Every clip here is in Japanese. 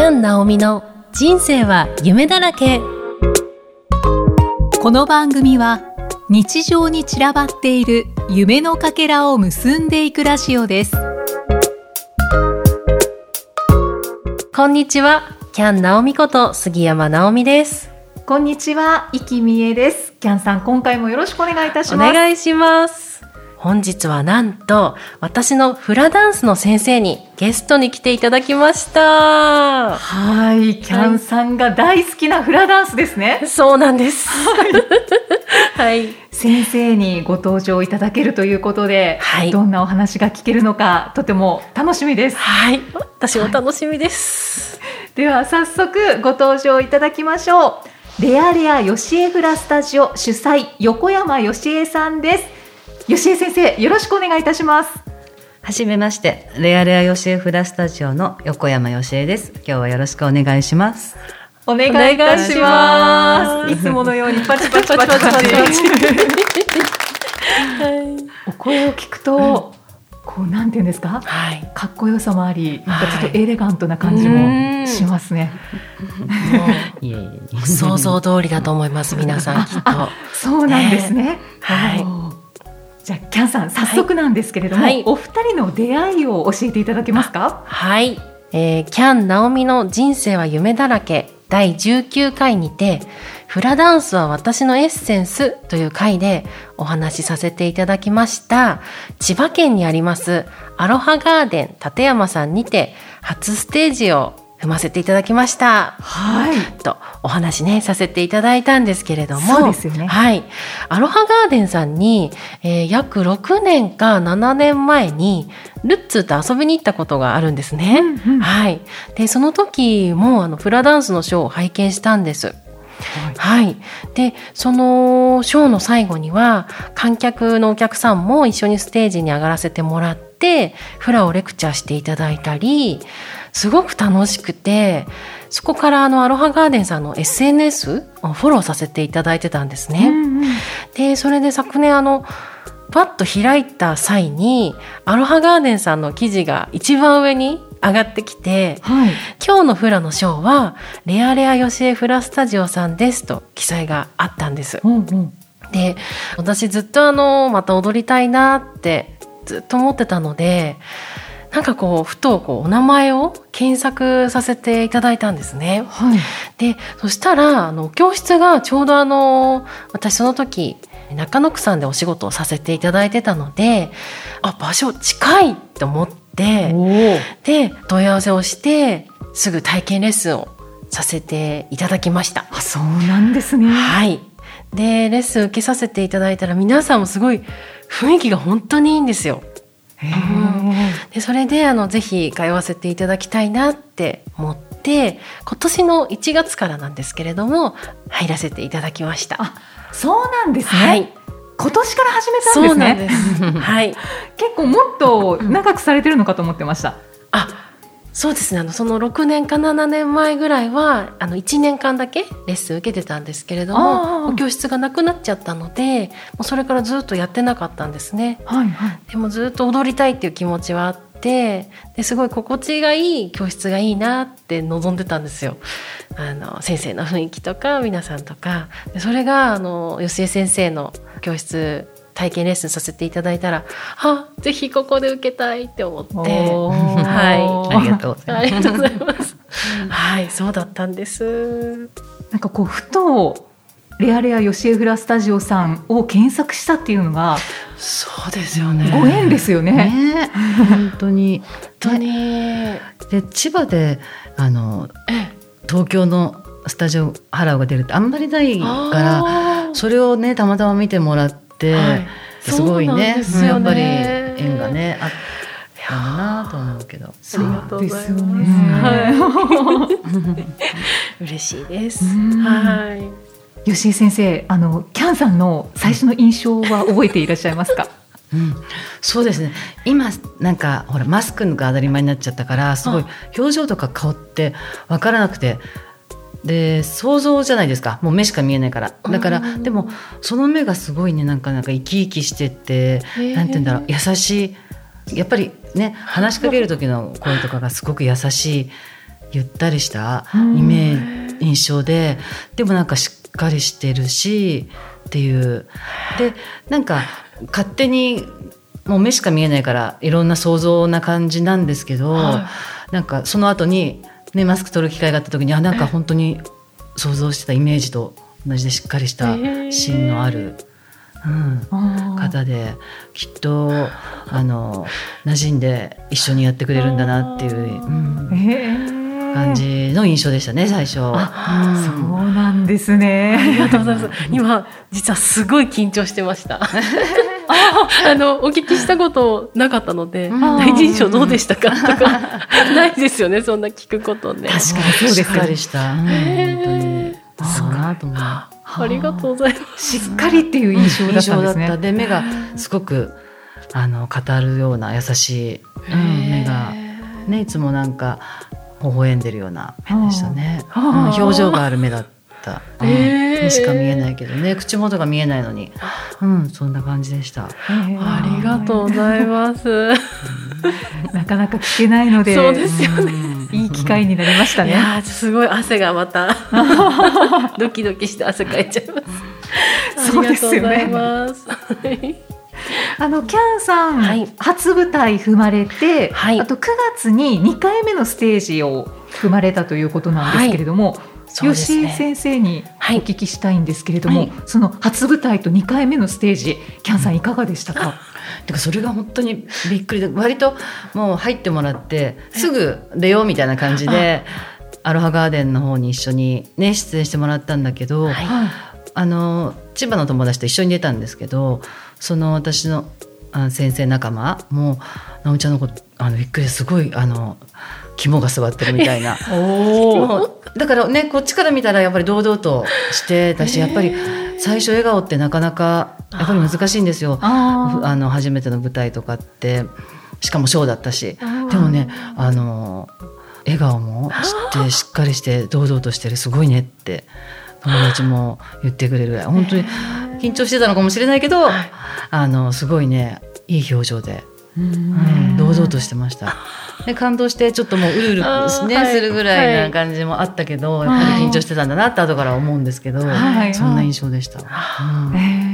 キャン・ナオミの人生は夢だらけ。この番組は日常に散らばっている夢のかけらを結んでいくラジオです。こんにちは。キャン・ナオミこと杉山直美です。こんにちは、生きみえです。キャンさん、今回もよろしくお願いいたしおます。願いします本日はなんと私のフラダンスの先生にゲストに来ていただきました。はい、キャンさんが大好きなフラダンスですね。そうなんです。はい。先生にご登場いただけるということで、はい。どんなお話が聞けるのか、とても楽しみです。はい。私も楽しみです、では、早速ご登場いただきましょう。レアレアよしえフラスタジオ主催、横山よしえさんです。よしえ先生、よろしくお願いいたします。はじめまして、レアレアヨシエフラスタジオの横山よしえです。今日はよろしくお願いします。お願いいたします。いしますいつものようにパチパチパチパチ。お声を聞くと、こうなんていうんですか？はいかっこよさもあり、なんかちょっはいとエレガントな感じもしますね。いえいえもう想像通りだと思います皆さんきっとそうなんですね。はいじゃあキャンさん早速なんですけれども、はい。お二人の出会いを教えていただけますか？はい、えー、キャン・ナオミの人生は夢だらけ第19回にてフラダンスは私のエッセンスという回でお話しさせていただきました。千葉県にありますアロハガーデン立山さんにて初ステージを踏ませていただきました。はい。とお話ねさせていただいたんですけれども。そうですよね。はい。アロハガーデンさんに、えー約6年か7年前にルッツと遊びに行ったことがあるんですね、うんうん。はい。でその時もあのフラダンスのショーを拝見したんです。はい、でそのショーの最後には観客のお客さんも一緒にステージに上がらせてもらってフラをレクチャーしていただいたりすごく楽しくてそこからあのアロハガーデンさんの SNS をフォローさせていただいてたんですね。うんうんでそれで昨年あのパッと開いた際にアロハガーデンさんの記事が一番上に上がってきてはい。今日のフラのショーはレアレアヨシエフラスタジオさんですと記載があったんです。うんうん。で私ずっとあのまた踊りたいなってずっと思ってたのでなんかこうふとこうお名前を検索させていただいたんですね。はい。でそしたらあの教室がちょうどあの私その時中野区さんでお仕事をさせていただいてたのであ場所近いと思って。で問い合わせをしてすぐ体験レッスンをさせていただきました。あ、そうなんですね。はい。でレッスン受けさせていただいたら皆さんもすごい雰囲気が本当にいいんですよ。でそれであのぜひ通わせていただきたいなって思って今年の1月からなんですけれども入らせていただきました。あそうなんですね。はい。今年から始めたんですね。す。はい。結構もっと長くされてるのかと思ってました。あそうですね。あのその6年か7年前ぐらいはあの1年間だけレッスン受けてたんですけれどもお教室がなくなっちゃったのでもうそれからずっとやってなかったんですね。はいはい。でもずっと踊りたいっていう気持ちはあってですごい心地がいい教室がいいなって望んでたんですよ。あの先生の雰囲気とか皆さんとか。でそれがあの吉江先生の教室体験レッスンさせていただいたらあぜひここで受けたいって思ってはいありがとうございます。はい、そうだったんです。なんかこうふとレアレアヨシエフラスタジオさんを検索したっていうのがそうですよね。ご縁ですよね。ね、本当に。本当に。で、千葉で、あの、え東京のスタジオハラオが出るってあんまりないから、それをね、たまたま見てもらって、はいすごいねですよやっぱりね縁がね、あったなと思うけど。ありがとうございますそうですよねはい。嬉しいです。うんはい。吉井先生、あのキャンさんの最初の印象は覚えていらっしゃいますか？うん、そうですね今なんかほらマスクが当たり前になっちゃったからすごい表情とか顔って分からなくてで想像じゃないですか。もう目しか見えないから。だからうんでもその目がすごいねなんかなんか生き生きしててへー。なんて言うんだろう。優しい。やっぱりね話しかける時の声とかがすごく優しい。ゆったりしたイメージ印象ででもなんかしっかりしてるしっていう。でなんか勝手にもう目しか見えないからいろんな想像な感じなんですけど、はなんかその後にねマスク取る機会があった時にあなんか本当に想像してたイメージと同じでしっかりした芯のある、うん、方できっとあの馴染んで一緒にやってくれるんだなっていう、うんえー感じの印象でしたね最初。あうんそうなんですありね。がとうございます。今実はすごい緊張してました。あのお聞きしたことなかったので、うん第一印象どうでしたかとか ないですよね。そんな聞くことね。確かにそうですしっかりした、うんへー本当にそうかなと思う。ありがとうございます。しっかりっていう印象だったんですね。印象だったで目がすごくあの語るような優しい、うん、目がねいつもなんか微笑んでるような目でしたね、表情がある目だった、うん。へー。にしか見えないけどね。口元が見えないのに、うん、そんな感じでした。えー。ありがとうございます。なかなか聞けないので、そうですよね。うん。いい機会になりましたね。すごい汗がまた。ドキドキして汗かいちゃいます。そうですよね。ありがとうございます。あのキャンさん、はい。初舞台踏まれて、はい。あと9月に2回目のステージを踏まれたということなんですけれども、そうです吉江ね。先生におはい。聞きしたいんですけれども、はい。その初舞台と2回目のステージキャンさんいかがでしたか、てかそれが本当にびっくりで割ともう入ってもらってすぐ出ようみたいな感じでアロハガーデンの方に一緒にね出演してもらったんだけど、はい。あの千葉の友達と一緒に出たんですけどその私のあ先生仲間も直美ちゃんのことあのびっくりすごいあの肝が座ってるみたいな。だからねこっちから見たらやっぱり堂々としてたしやっぱり最初笑顔ってなかなかやっぱり難しいんですよ。ああの初めての舞台とかって。しかもショーだったし。でもねあの笑顔もして しっかりして堂々としてるすごいねって友達も言ってくれる。ぐらい本当に緊張してたのかもしれないけどあのすごいねいい表情で、うん堂々としてました。で感動してちょっともううるうる、あーねはいするぐらいな感じもあったけど、やっぱり緊張してたんだなって後から思うんですけど、はいそんな印象でした。うんえー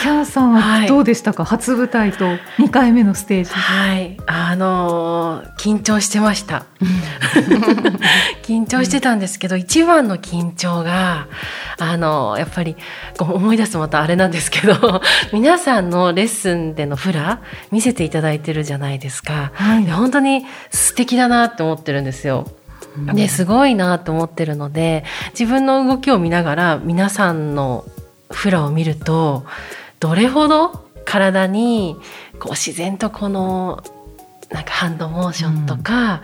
キャンさんははいどうでしたか、初舞台と2回目のステージ。はい、あのー緊張してました。緊張してたんですけど、一番の緊張が、あのーやっぱりこう思い出すとまたあれなんですけど、皆さんのレッスンでのフラ見せていただいてるじゃないですか。はいで本当に素敵だなって思ってるんですよ。ですごいなと思ってるので自分の動きを見ながら皆さんのフラを見るとどれほど体にこう自然とこのなんかハンドモーションとか、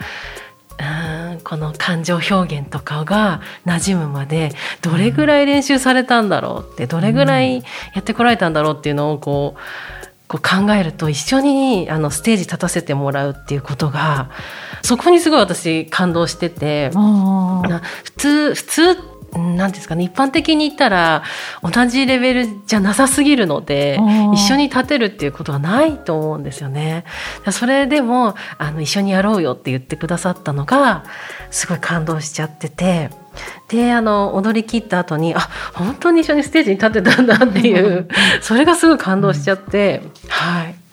うーんこの感情表現とかが馴染むまでどれぐらい練習されたんだろうってどれぐらいやってこられたんだろうっていうのをこうこう考えると一緒にあのステージ立たせてもらうっていうことがそこにすごい私感動してて。普通普通なんですかね一般的に言ったら同じレベルじゃなさすぎるので一緒に立てるっていうことはないと思うんですよね。それでもあの一緒にやろうよって言ってくださったのがすごい感動しちゃってて。であの踊り切った後にあ本当に一緒にステージに立ってたんだっていうそれがすごい感動しちゃって、はい、えー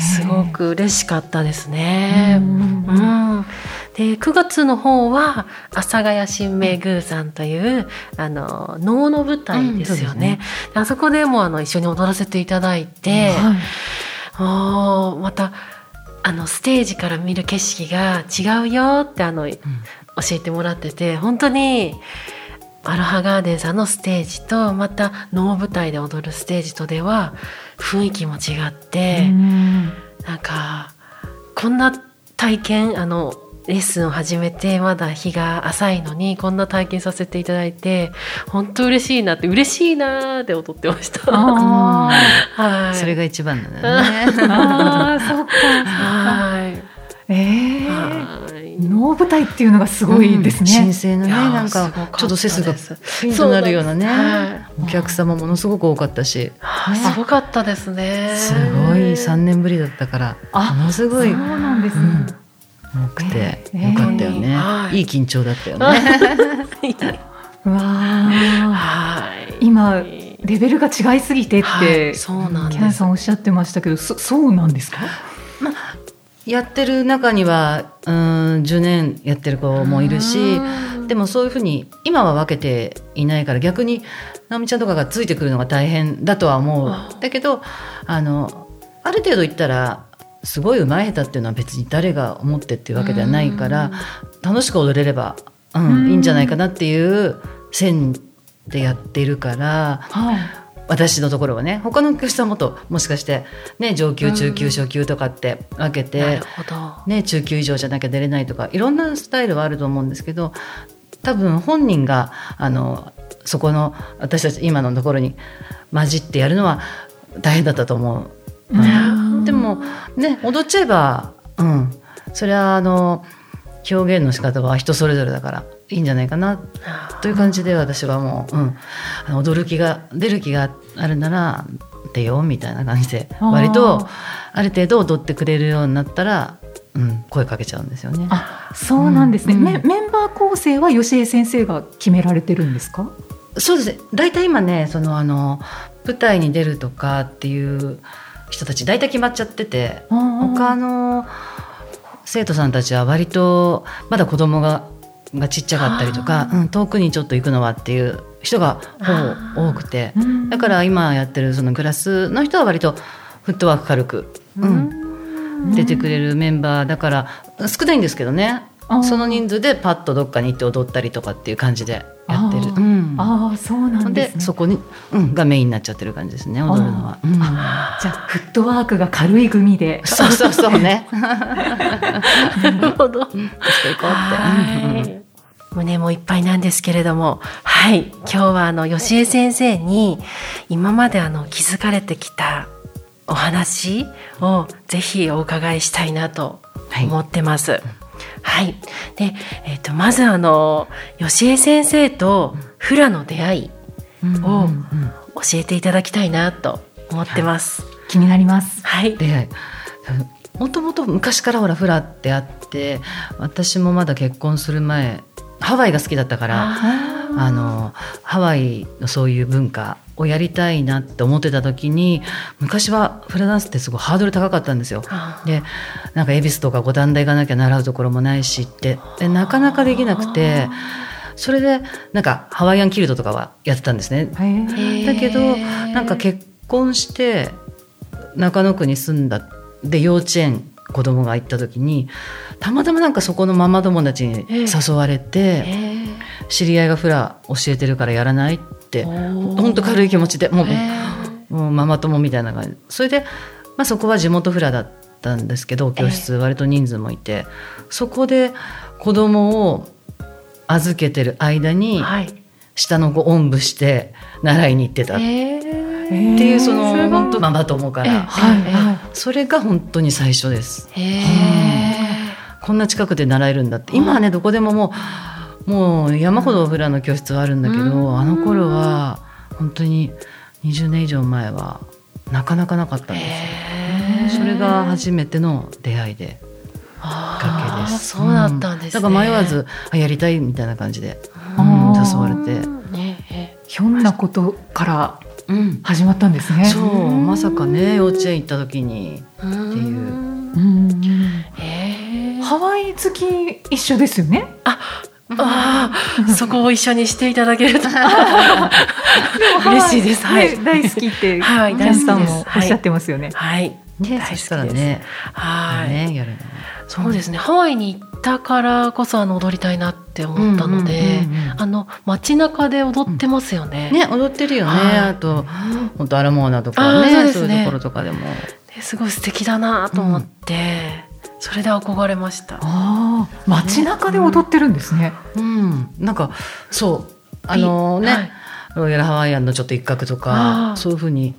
すごく嬉しかったですね。うん。うん、で9月の方は阿佐ヶ谷新明宮さんというあの能の舞台ですよね。あそこでもあの一緒に踊らせていただいて、はい。おーまたあのステージから見る景色が違うよってあの、教えてもらってて本当にアロハガーデンさんのステージとまた能舞台で踊るステージとでは雰囲気も違って。うんなんかこんな体験あのレッスンを始めてまだ日が浅いのにこんな体験させていただいて本当嬉しいなって嬉しいなって踊ってました。あ はい。それが一番なんだよね。ー あーそっか はい。えーはい。能舞台っていうのがすごいです神ね。聖のねなんかちょっと背筋がピンとなるようなねお客様ものすごく多かったし。あすごかったですね。すごい3年ぶりだったからあものすごいそうなんです。ね。多くてえーよかったよね、はい。いい緊張だったよね。う わあはい。今レベルが違いすぎてっはて、い。そうなんキャですンさんおっしゃってましたけどそそうなんですか？やってる中にはうん10年やってる子もいるしでもそういうふうに今は分けていないから逆に直美ちゃんとかがついてくるのが大変だとは思う。だけどあのある程度いったらすごい上手い下手っていうのは別に誰が思ってっていうわけではないから楽しく踊れれば、うんうん。いいんじゃないかなっていう線でやってるからはい私のところはね他の教室はもっともしかして、ね、上級中級初級とかって分けて。なるほど。ね、中級以上じゃなきゃ出れないとかいろんなスタイルはあると思うんですけど多分本人があのそこの私たち今のところに混じってやるのは大変だったと思う。うん。でもね踊っちゃえば、うん、それはあの表現の仕方は人それぞれだからいいんじゃないかな。という感じで私はもう、うん、あの踊る気が出る気があるなら出ようみたいな感じで割とある程度踊ってくれるようになったら、うん、声かけちゃうんですよね。あそうなんですね、うんメメンバー構成は吉江先生が決められてるんですか？そうですね。大体今ねそのあの舞台に出るとかっていう人たち大体決まっちゃってて他の生徒さんたちは割とまだ子供ががちっちゃかったりとか、うん、遠くにちょっと行くのはっていう人が多くて。うん。だから今やってるそのクラスの人は割とフットワーク軽く、うん、出てくれるメンバーだから少ないんですけどね。その人数でパッとどっかに行って踊ったりとかっていう感じでやってる。あー。うん。ああそうなんでですね。そこに、うん、がメインになっちゃってる感じですね踊るのは。うん。じゃあフットワークが軽い組で。そうそうそうね。なるほど。確か行こうって。はい胸もいっぱいなんですけれども。はい。今日はあの吉江先生に今まであの気づかれてきたお話をぜひお伺いしたいなと思ってます。はい、で、えっ、とまずあの吉江先生とフラの出会いうんを教えていただきたいなと思ってます。気になります。はい、出会い。もともと昔からほらフラってあって私もまだ結婚する前ハワイが好きだったからあのハワイのそういう文化をやりたいなって思ってた時に昔はフラダンスってすごいハードル高かったんですよ。あでなんか恵比寿とか五段大行かなきゃ習うところもないしって。でなかなかできなくてそれでなんかハワイアンキルトとかはやってたんですね。だけどなんか結婚して中野区に住んだで幼稚園子供が行った時にたまたまなんかそこのママ友達に誘われて、え知り合いがフラ教えてるからやらないってー。本当軽い気持ちでもう,、えもうママ友みたいな感じ。それで、まあ、そこは地元フラだったんですけど教室割と人数もいて、そこで子供を預けてる間に、はい、下の子おんぶして習いに行ってたってえいうその本当ママ友かええら、はいはい。それが本当に最初です。こんな近くで習えるんだって。今はねどこでももうもう山ほどフラの教室はあるんだけど、うん。あの頃は本当に20年以上前はなかなかなかったんですよ、えそれが初めての出会いでかけです。そうだったんですね。だから迷わずあやりたいみたいな感じで、あー誘われて、ひょんなことからうん、始まったんですね。そうまさかね幼稚園行った時に。っていう。え。ーハワイ好き一緒ですよね。ああそこを一緒にしていただけると。嬉しいです。はい、ね大好きって、はいキャンさん大好きです。もおっしゃってますよね。はい、ね大好きです。そしたらね。はい、ねやるのそうですね。ハワイに行ったからこそあの踊りたいなって思ったので、あの街中で踊ってますよね。ね踊ってるよね、はい。あと本当アラモーナとかあーね。そそういうところとかでも。ですごい素敵だなと思って、それで憧れました。ああ、街中で踊ってるんですね。うん。なんかそう。あのね、はい。ロイヤルハワイアンのちょっと一角とあかー。そういうふうに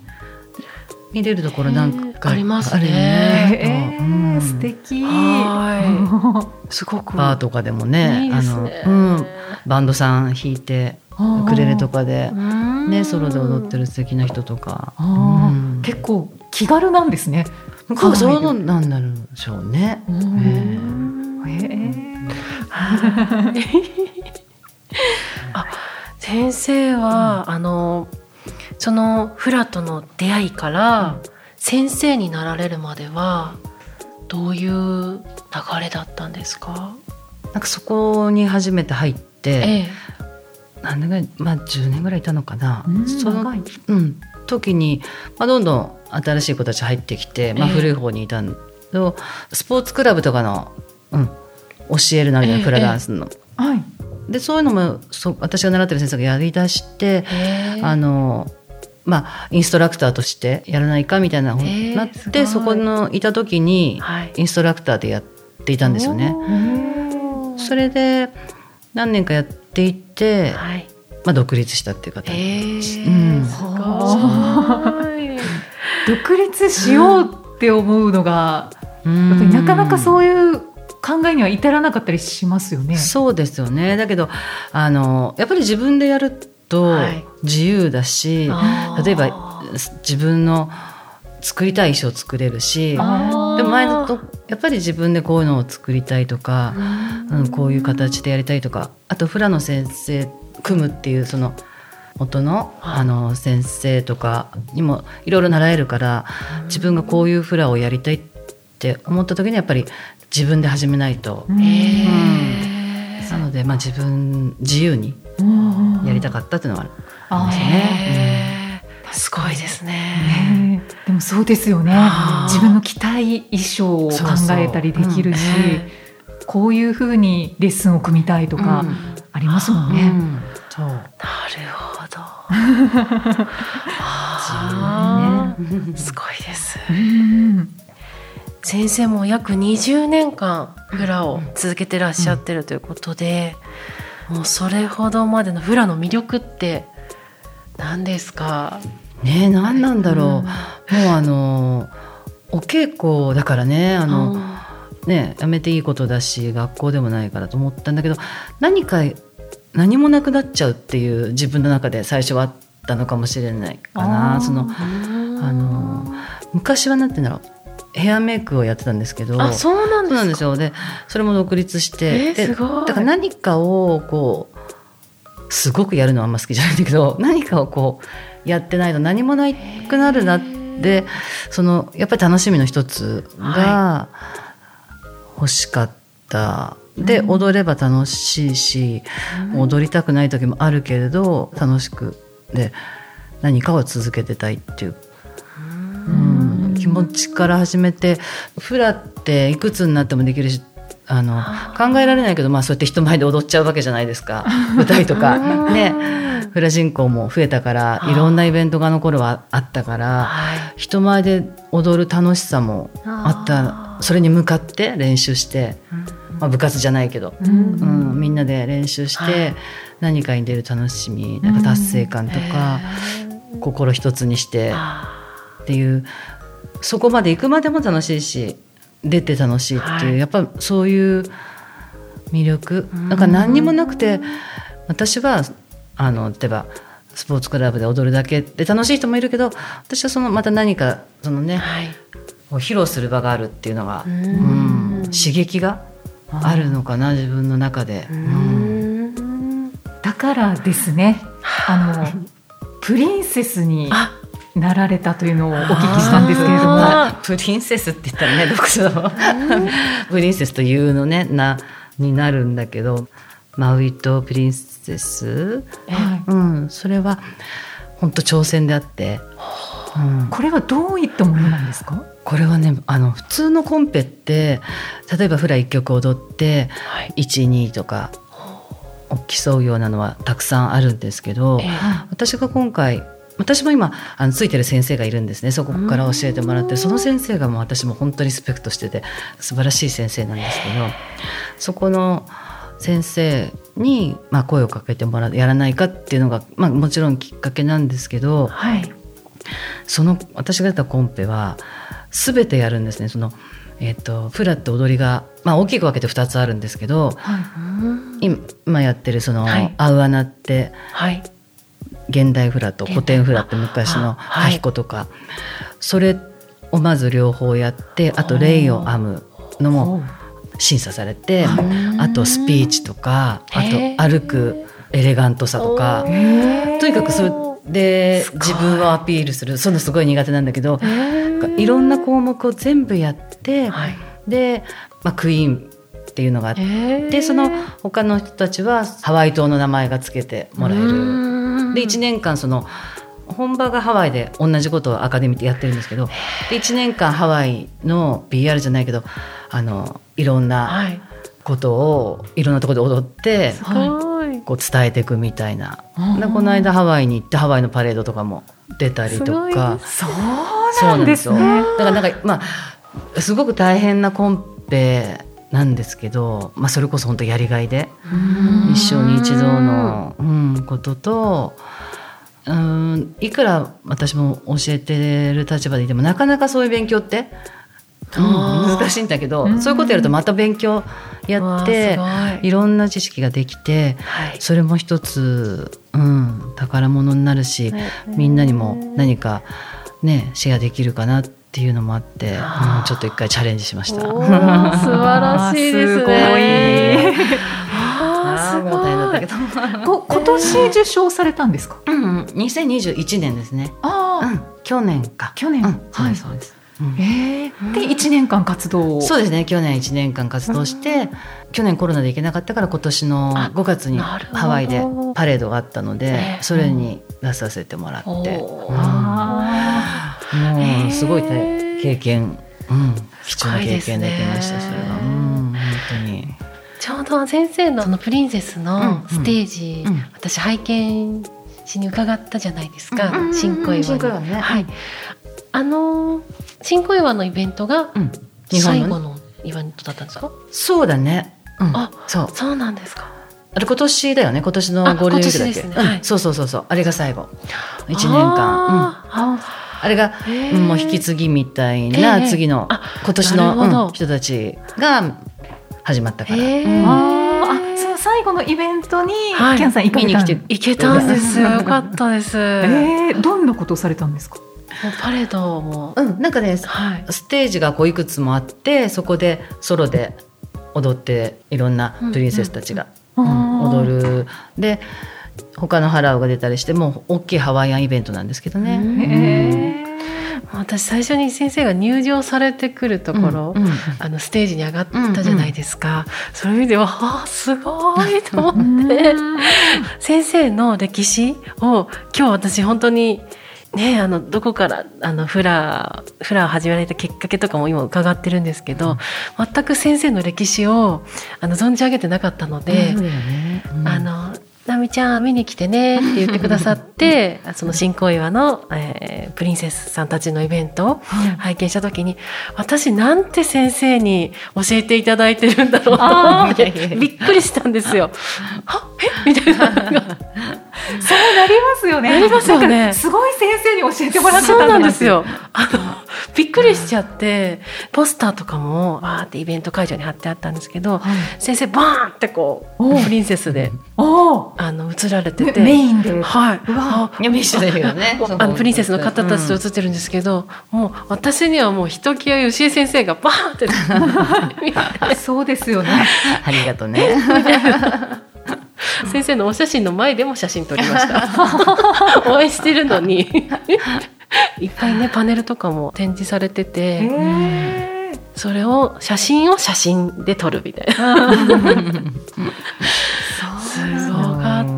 見れるところなんかりますね。素敵。は すごく。バーとかでもね。あの、うん、バンドさん弾いてウクレレとかで、うん。ね、ソロで踊ってる素敵な人とか、結構気軽なんですね。向こうはそうなんだろうでしょうね。うん。え あ先生は、うん、あのそのフラとの出会いから、先生になられるまではどういう流れだったんですか？なんかそこに初めて入って、ええ、何年ぐらいまあ10年ぐらいいたのかな、その、うん、時に、まあ、どんどん新しい子たち入ってきて、まあ、古い方にいたんだけど、スポーツクラブとかの、うん、教えるなみたいなフラダンスの。はい、でそういうのもそ私が習ってる先生がやりだしてあのまあ、インストラクターとしてやらないかみたいなになって、そこのいた時にインストラクターでやっていたんですよね。それで何年かやっていて、はい、まあ、独立したっていう形です。うん、独立しようって思うのが、やっぱりなかなかそういう考えには至らなかったりしますよね。そうですよね。だけどあのやっぱり自分でやると自由だし、はい、例えば自分の作りたい衣装作れるしでも前だとやっぱり自分でこういうのを作りたいとか、うん、こういう形でやりたいとかあとフラの先生組むっていうその元のあの先生とかにもいろいろ習えるから自分がこういうフラをやりたいって思った時にやっぱり自分で始めないと。うんなので、まあ、自分自由にやりたかったっていうのはありますね。すごいですね、でもそうですよね。自分の着たい衣装を考えたりできるしこういうふうにレッスンを組みたいとかありますもんね。うん、そう。なるほど。あ、ね、すごいです。先生も約20年間フラを続けてらっしゃってるということで、もうそれほどまでのフラの魅力って何ですか？ね何なんだろう、うん、もうあのお稽古だからねあの、ねやめていいことだし学校でもないからと思ったんだけど何か何もなくなっちゃうっていう自分の中で最初はあったのかもしれないかな。そのあの昔は何て言うんだろうヘアメイクをやってたんですけどあそうなんですよ。でそれも独立して、えー、でだから何かをこうすごくやるのはあんま好きじゃないんだけど 何かをこうやってないと何もないくなるなってそのやっぱり楽しみの一つが欲しかった。で踊れば楽しいし、うん、踊りたくない時もあるけれど楽しくで何かを続けてたいっていう気持ちから始めてフラっていくつになってもできるしあの考えられないけど、まあ、そうやって人前で踊っちゃうわけじゃないですか。舞台とか。ね。フラ人口も増えたからいろんなイベントがあの頃はあったから、人前で踊る楽しさもあった。それに向かって練習して、まあ、部活じゃないけど、うん、みんなで練習して何かに出る楽しみなんか達成感とか、心一つにしてっていうそこまで行くまでも楽しいし出て楽しいっていう、はい、やっぱそういう魅力。なんか何にもなくて私はあの例えばスポーツクラブで踊るだけで楽しい人もいるけど私はそのまた何かそのね、はい、披露する場があるっていうのがうん。刺激があるのかな自分の中で。だからですね。あ。のプリンセスになられたというのをお聞きしたんですけれども。プリンセスって言ったらね独特のプリンセスというのねなになるんだけどマウイとプリンセス、はい、うん、それは本当挑戦であって、うん、これはどういったものなんですか？これはねあの普通のコンペって例えばフラ1曲踊って、はい、12とか競う。ようなのはたくさんあるんですけど、えー、私が今回私も今あのついてる先生がいるんですね。そこから教えてもらってその先生がもう私も本当にリスペクトしてて素晴らしい先生なんですけどそこの先生に、まあ、声をかけてもらうやらないかっていうのが、まあ、もちろんきっかけなんですけど、はい、その私がやったコンペは全てやるんですね。そのえーと、フラって踊りが、まあ、大きく分けて2つあるんですけど、はい、今やってるその、はい、アウアナって、はい、現代フラと古典フラって昔のハヒコとか、それをまず両方やってあとレイを編むのも審査されて、はいあとスピーチとかあと歩くエレガントさとか。とにかくそれで自分をアピールする。そのすごい苦手なんだけどいろんな項目を全部やって、はい。で、まあ、クイーンっていうのがあって。でその他の人たちはハワイ島の名前がつけてもらえる。で1年間その本場がハワイで同じことをアカデミーでやってるんですけどで1年間ハワイの BR じゃないけどあのいろんなはい。ことをいろんなところで踊ってすごい。こう伝えていくみたいな。うん。でこの間ハワイに行ってハワイのパレードとかも出たりとか。そうそうなんですね。よ。だからなんかまあすごく大変なコンペなんですけど、まあ、それこそ本当やりがいで一生に一度の、うん、ことと。うんいくら私も教えてる立場でいてもなかなかそういう勉強って、うん難しいんだけど、うん。そういうことやるとまた勉強やってい。いろんな知識ができてはい。それも一つ、うん、宝物になるし、みんなにも何かねシェアできるかなっていうのもあって、うんちょっと一回チャレンジしました。素晴らしいですね。すごい。ど、こ今年受賞されたんですか？うん、2021年ですね。ああ、うん、去年か。去年。はいそうです。うん。ええで一年間活動を。そうですね。去年1年間活動して去年コロナで行けなかったから今年のあ5月にハワイでパレードがあったのでええそれに出させてもらって。おーうんすごい経験、うん、貴重な経験できましたそれは、うん、本当に。ちょうど先生のそのプリンセスのステージ、うん。うん私拝見しに伺ったじゃないですか、うん新小岩に。新小岩ね。はい。あの新小岩のイベントが最後のイベントだったんですか？そうだね、うん、あそう。そうなんですか。あれ今年だよね今年のゴールデンウィークだっけ、ねはい。うん、そうそうそうそう。あれが最後。1年間、うん、ああれが、もう引き継ぎみたいえな、え次のあ今年の、うん人たちが始まったから、へー。うん。あその最後のイベントに、はい。キャンさん行かれたん見に来て行けたんですよ。よかったです、ええどんなことをされたんですか？もうパレードも、うん、なんかねはい。ステージがこういくつもあってそこでソロで踊っていろんなプリンセスたちが、うんうん。あー踊る。で他のハラウが出たりしてもう大きいハワイアンイベントなんですけどね。私最初に先生が入場されてくるところ、うんうん。あのステージに上がったじゃないですか、それ見てわあすごいと思って。うん。先生の歴史を今日私本当にねあのどこからあのフラーフラーを始められたきっかけとかも今伺ってるんですけど、全く先生の歴史をあの存じ上げてなかったので、うん。あの「なみちゃん見に来てね」って言ってくださってその新小岩の、えープリンセスさんたちのイベントを拝見した時に私なんて先生に教えていただいてるんだろうと思ってびっくりしたんですよ。は？え？みたいなそうなりますよね。なりますよね。すごい先生に教えてもらってたそうなんだですよ。あのびっくりしちゃってポスターとかもわーってイベント会場に貼ってあったんですけど、はい。先生バーンってこうプリンセスで。おおあの映られてメてメインで。はい。うわあいやメッシュだけどね あのプリンセスの方たちとうん写ってるんですけど、もう私にはもうひときわ吉江先生がバーンって そうですよね。ありがとうね。先生のお写真の前でも写真撮りましたお会いしてるのにいっぱいねパネルとかも展示されてへてえ。それを写真を写真で撮るみたいな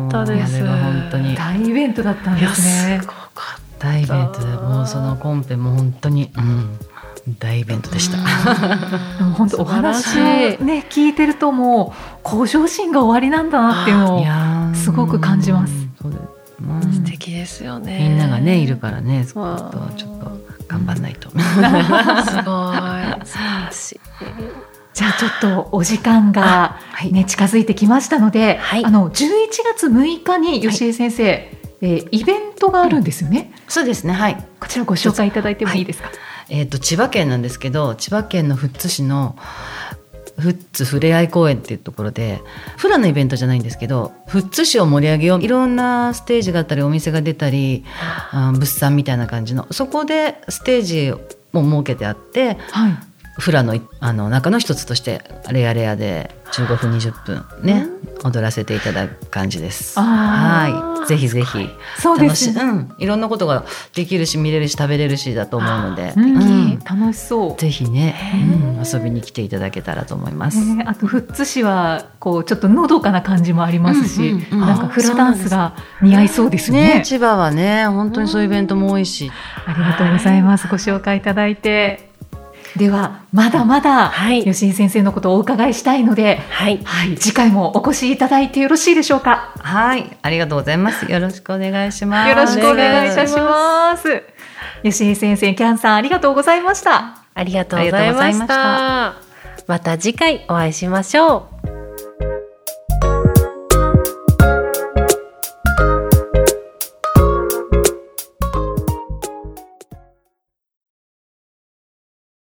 ったです。いやあれは本当に。大イベントだったんですね。すご。かっ大イベントでもうそのコンペも本当に、うん、大イベントでした。でも本当お話ね聞いてるともう向上心が終わりなんだなっていうのをすごく感じます。うんそうだうん。素敵ですよね。みんながねいるからね、ちょわっとあちょっと頑張んないと。すごい。素晴らしいじゃあちょっとお時間がはいね近づいてきましたので、はいあの11月6日に吉江先生、えーイベントがあるんですよね？そうですね、はい。こちらご紹介いただいてもいいですか？えっ、と千葉県なんですけど、千葉県の富津市の富津ふれあい公園っていうところでフラのイベントじゃないんですけど富津市を盛り上げよういろんなステージがあったりお店が出たりあ物産みたいな感じのそこでステージも設けてあってはい。フラのあの中の一つとしてレアレアで15分20分ね、踊らせていただく感じです。あはい、ぜひぜひ。そうですね。うん、いろんなことができるし見れるし食べれるしだと思うので、うん。うん。楽しそう。ぜひね、うん、遊びに来ていただけたらと思います。ねあと富津市はこうちょっとのどかな感じもありますし、うんうんうん。なんかフラダンスが似合いそうですね。ね千葉はね本当にそういうイベントも多いし、ありがとうございます。ご紹介いただいて。ではまだまだはい吉井先生のことをお伺いしたいので、はい。はい、次回もお越しいただいてよろしいでしょうか？はいありがとうございますよろしくお願いしますよろしくお願いいたします。吉井先生、キャンさんありがとうございました。ありがとうございました。また次回お会いしましょう。